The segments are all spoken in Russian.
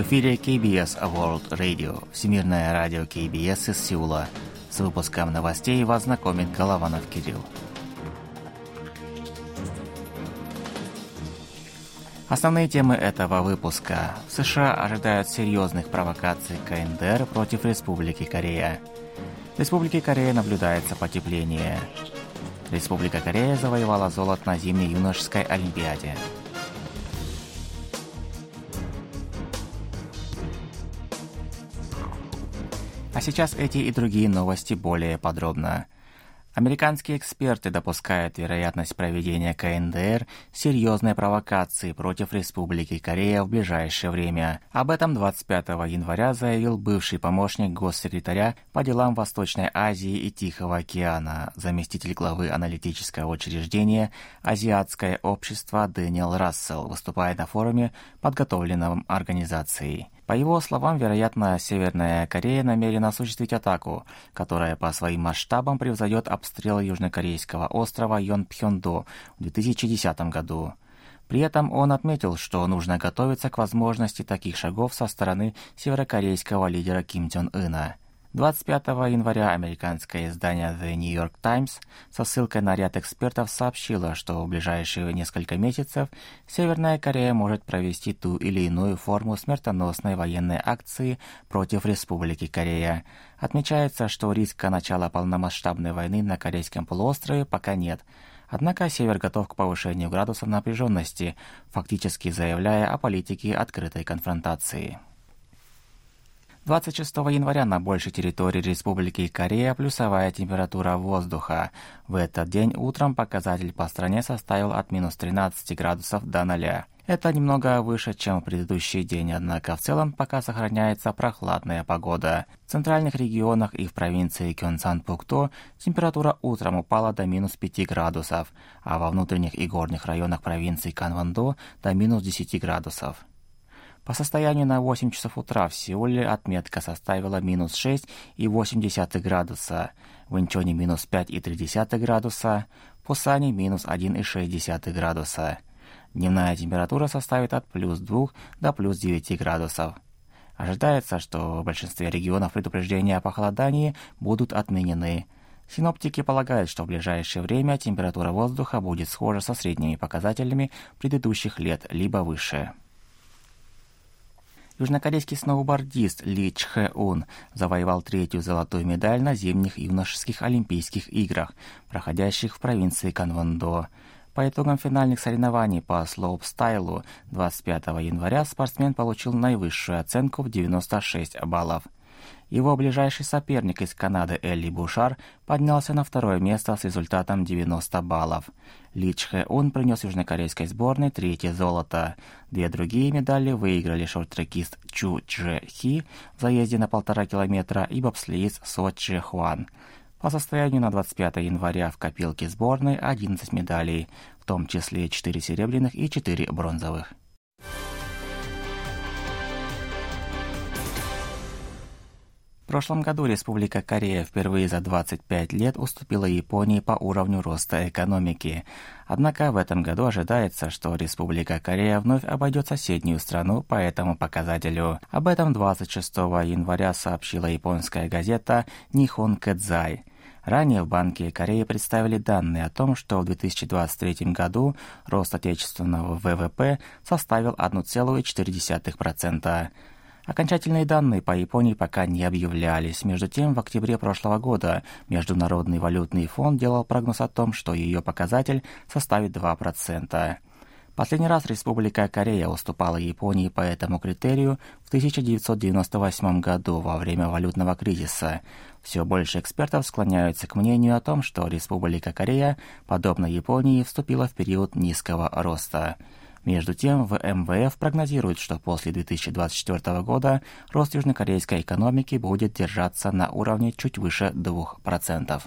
Эфире KBS World Radio, Всемирное радио KBS из Сеула. С выпуском новостей вас знакомит Голованов Кирилл. Основные темы этого выпуска. В США ожидают серьезных провокаций КНДР против Республики Корея. В Республике Корея наблюдается потепление. Республика Корея завоевала золото на зимней юношеской олимпиаде. А сейчас эти и другие новости более подробно. Американские эксперты допускают вероятность проведения КНДР серьезной провокации против Республики Корея в ближайшее время. Об этом 25 января заявил бывший помощник госсекретаря по делам Восточной Азии и Тихого океана, заместитель главы аналитического учреждения «Азиатское общество» Дэниел Рассел, выступая на форуме, подготовленном организацией. По его словам, вероятно, Северная Корея намерена осуществить атаку, которая по своим масштабам превзойдет обстрел южнокорейского острова Йонпхёндо в 2010 году. При этом он отметил, что нужно готовиться к возможности таких шагов со стороны северокорейского лидера Ким Чен Ына. 25 января американское издание The New York Times со ссылкой на ряд экспертов сообщило, что в ближайшие несколько месяцев Северная Корея может провести ту или иную форму смертоносной военной акции против Республики Корея. Отмечается, что риска начала полномасштабной войны на Корейском полуострове пока нет. Однако Север готов к повышению градусов напряженности, фактически заявляя о политике открытой конфронтации. 26 января на большей территории Республики Корея плюсовая температура воздуха. В этот день утром показатель по стране составил от минус 13 градусов до 0. Это немного выше, чем в предыдущий день, однако в целом пока сохраняется прохладная погода. В центральных регионах и в провинции Кёнсан-Пукто температура утром упала до минус 5 градусов, а во внутренних и горных районах провинции Канвандо до минус 10 градусов. По состоянию на 8 часов утра в Сеуле отметка составила минус 6,8 градуса, в Инчоне минус 5,3 градуса, в Пусане минус 1,6 градуса. Дневная температура составит от плюс 2 до плюс 9 градусов. Ожидается, что в большинстве регионов предупреждения о похолодании будут отменены. Синоптики полагают, что в ближайшее время температура воздуха будет схожа со средними показателями предыдущих лет, либо выше. Южнокорейский сноубордист Ли Чхэ-ун завоевал третью золотую медаль на зимних юношеских Олимпийских играх, проходящих в провинции Канвондо. По итогам финальных соревнований по слоуп-стайлу 25 января спортсмен получил наивысшую оценку в 96 баллов. Его ближайший соперник из Канады Элли Бушар поднялся на второе место с результатом 90 баллов. Ли Чхэ Ун принес южнокорейской сборной третье золото. Две другие медали выиграли шорт-трекист Чу Чжэ Хи в заезде на полтора километра и бобслеист Со Че Хуан. По состоянию на 25 января в копилке сборной 11 медалей, в том числе 4 серебряных и 4 бронзовых. В прошлом году Республика Корея впервые за 25 лет уступила Японии по уровню роста экономики. Однако в этом году ожидается, что Республика Корея вновь обойдет соседнюю страну по этому показателю. Об этом 26 января сообщила японская газета «Нихон Кэдзай». Ранее в Банке Кореи представили данные о том, что в 2023 году рост отечественного ВВП составил 1,4%. Окончательные данные по Японии пока не объявлялись. Между тем, в октябре прошлого года Международный валютный фонд делал прогноз о том, что ее показатель составит 2%. Последний раз Республика Корея уступала Японии по этому критерию в 1998 году во время валютного кризиса. Все больше экспертов склоняются к мнению о том, что Республика Корея, подобно Японии, вступила в период низкого роста. Между тем, в МВФ прогнозируют, что после 2024 года рост южнокорейской экономики будет держаться на уровне чуть выше 2%.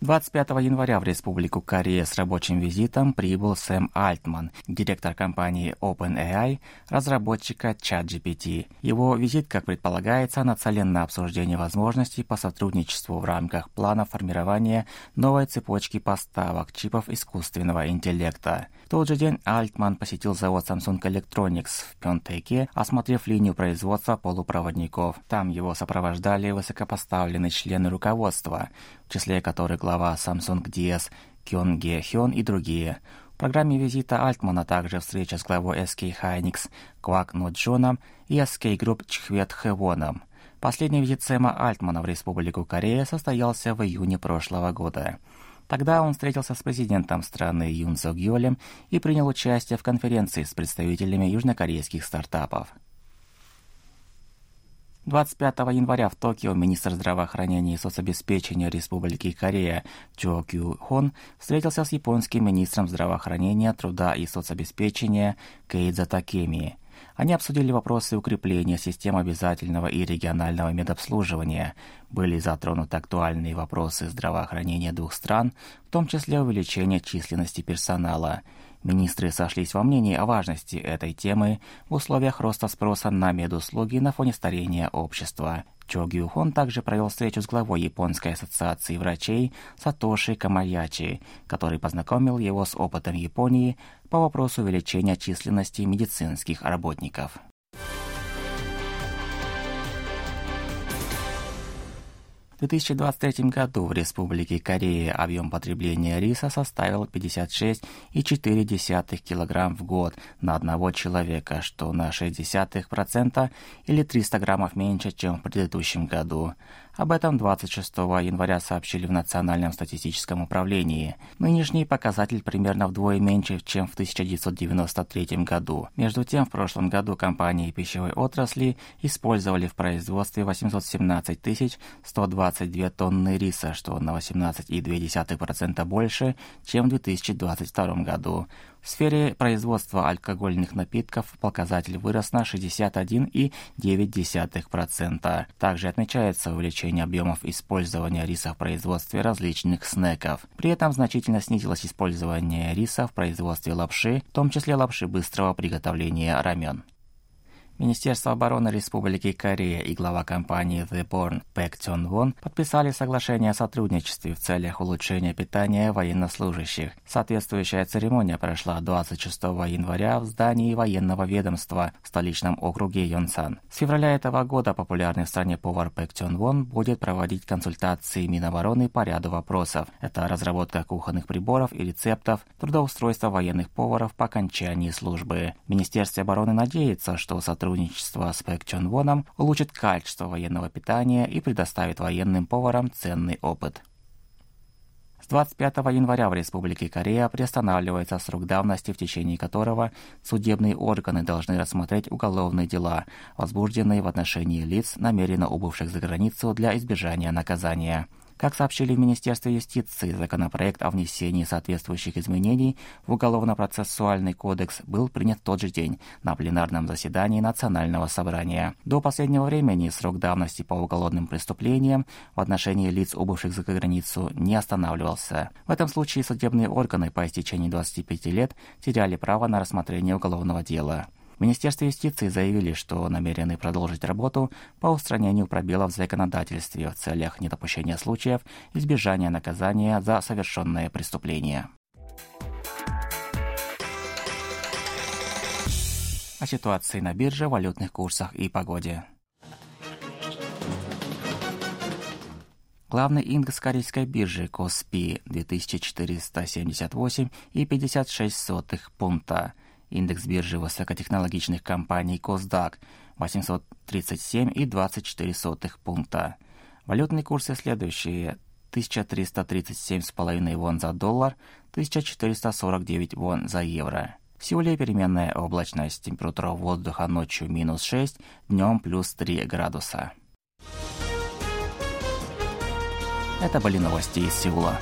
25 января в Республику Корея с рабочим визитом прибыл Сэм Альтман, директор компании OpenAI, разработчика ChatGPT. Его визит, как предполагается, нацелен на обсуждение возможностей по сотрудничеству в рамках плана формирования новой цепочки поставок чипов искусственного интеллекта. Тот же день Альтман посетил завод Samsung Electronics в Пёнтэке, осмотрев линию производства полупроводников. Там его сопровождали высокопоставленные члены руководства, в числе которых глава Samsung DS Кён Ге Хён и другие. В программе визита Альтмана также встреча с главой SK Hynix Квак Но Джоном и SK Group Чхвет Хэвоном. Последний визит Сэма Альтмана в Республику Корея состоялся в июне прошлого года. Тогда он встретился с президентом страны Юн Сок Йолем и принял участие в конференции с представителями южнокорейских стартапов. 25 января в Токио министр здравоохранения и соцобеспечения Республики Корея Чо Кю Хон встретился с японским министром здравоохранения, труда и соцобеспечения Кейдза Такеми. Они обсудили вопросы укрепления систем обязательного и регионального медобслуживания. Были затронуты актуальные вопросы здравоохранения двух стран, в том числе увеличение численности персонала – Министры сошлись во мнении о важности этой темы в условиях роста спроса на медуслуги на фоне старения общества. Чо Гю Хон также провел встречу с главой Японской ассоциации врачей Сатоши Камаячи, который познакомил его с опытом Японии по вопросу увеличения численности медицинских работников. В 2023 году в Республике Корея объем потребления риса составил 56,4 кг в год на одного человека, что на 0,6% или 300 граммов меньше, чем в предыдущем году. Об этом 26 января сообщили в Национальном статистическом управлении. Нынешний показатель примерно вдвое меньше, чем в 1993 году. Между тем, в прошлом году компании пищевой отрасли использовали в производстве 817 122 тонны риса, что на 18,2% больше, чем в 2022 году. В сфере производства алкогольных напитков показатель вырос на 61,9%. Также отмечается увеличение объемов использования риса в производстве различных снеков. При этом значительно снизилось использование риса в производстве лапши, в том числе лапши быстрого приготовления рамен. Министерство обороны Республики Корея и глава компании The Born Пэк Чон Вон подписали соглашение о сотрудничестве в целях улучшения питания военнослужащих. Соответствующая церемония прошла 26 января в здании военного ведомства в столичном округе Йонсан. С февраля этого года популярный в стране повар Пэк Чон Вон будет проводить консультации Минобороны по ряду вопросов. Это разработка кухонных приборов и рецептов, трудоустройство военных поваров по окончании службы. Министерство обороны надеется, что сотрудничество сотрудничество с Пэк Чон Воном улучшит качество военного питания и предоставит военным поварам ценный опыт. С 25 января в Республике Корея приостанавливается срок давности, в течение которого судебные органы должны рассмотреть уголовные дела, возбужденные в отношении лиц, намеренно убывших за границу для избежания наказания. Как сообщили в Министерстве юстиции, законопроект о внесении соответствующих изменений в Уголовно-процессуальный кодекс был принят в тот же день на пленарном заседании Национального собрания. До последнего времени срок давности по уголовным преступлениям в отношении лиц, убывших за границу, не останавливался. В этом случае судебные органы по истечении 25 лет теряли право на рассмотрение уголовного дела. В Министерстве юстиции заявили, что намерены продолжить работу по устранению пробелов в законодательстве в целях недопущения случаев избежания наказания за совершенное преступление. О ситуации на бирже, валютных курсах и погоде. Главный индекс корейской биржи Коспи 2478,56 пункта – Индекс биржи высокотехнологичных компаний Косдак 837,24 пункта. Валютные курсы следующие. 1337,5 вон за доллар, 1449 вон за евро. В Сеуле переменная облачность, температура воздуха ночью минус 6, днем плюс 3 градуса. Это были новости из Сеула.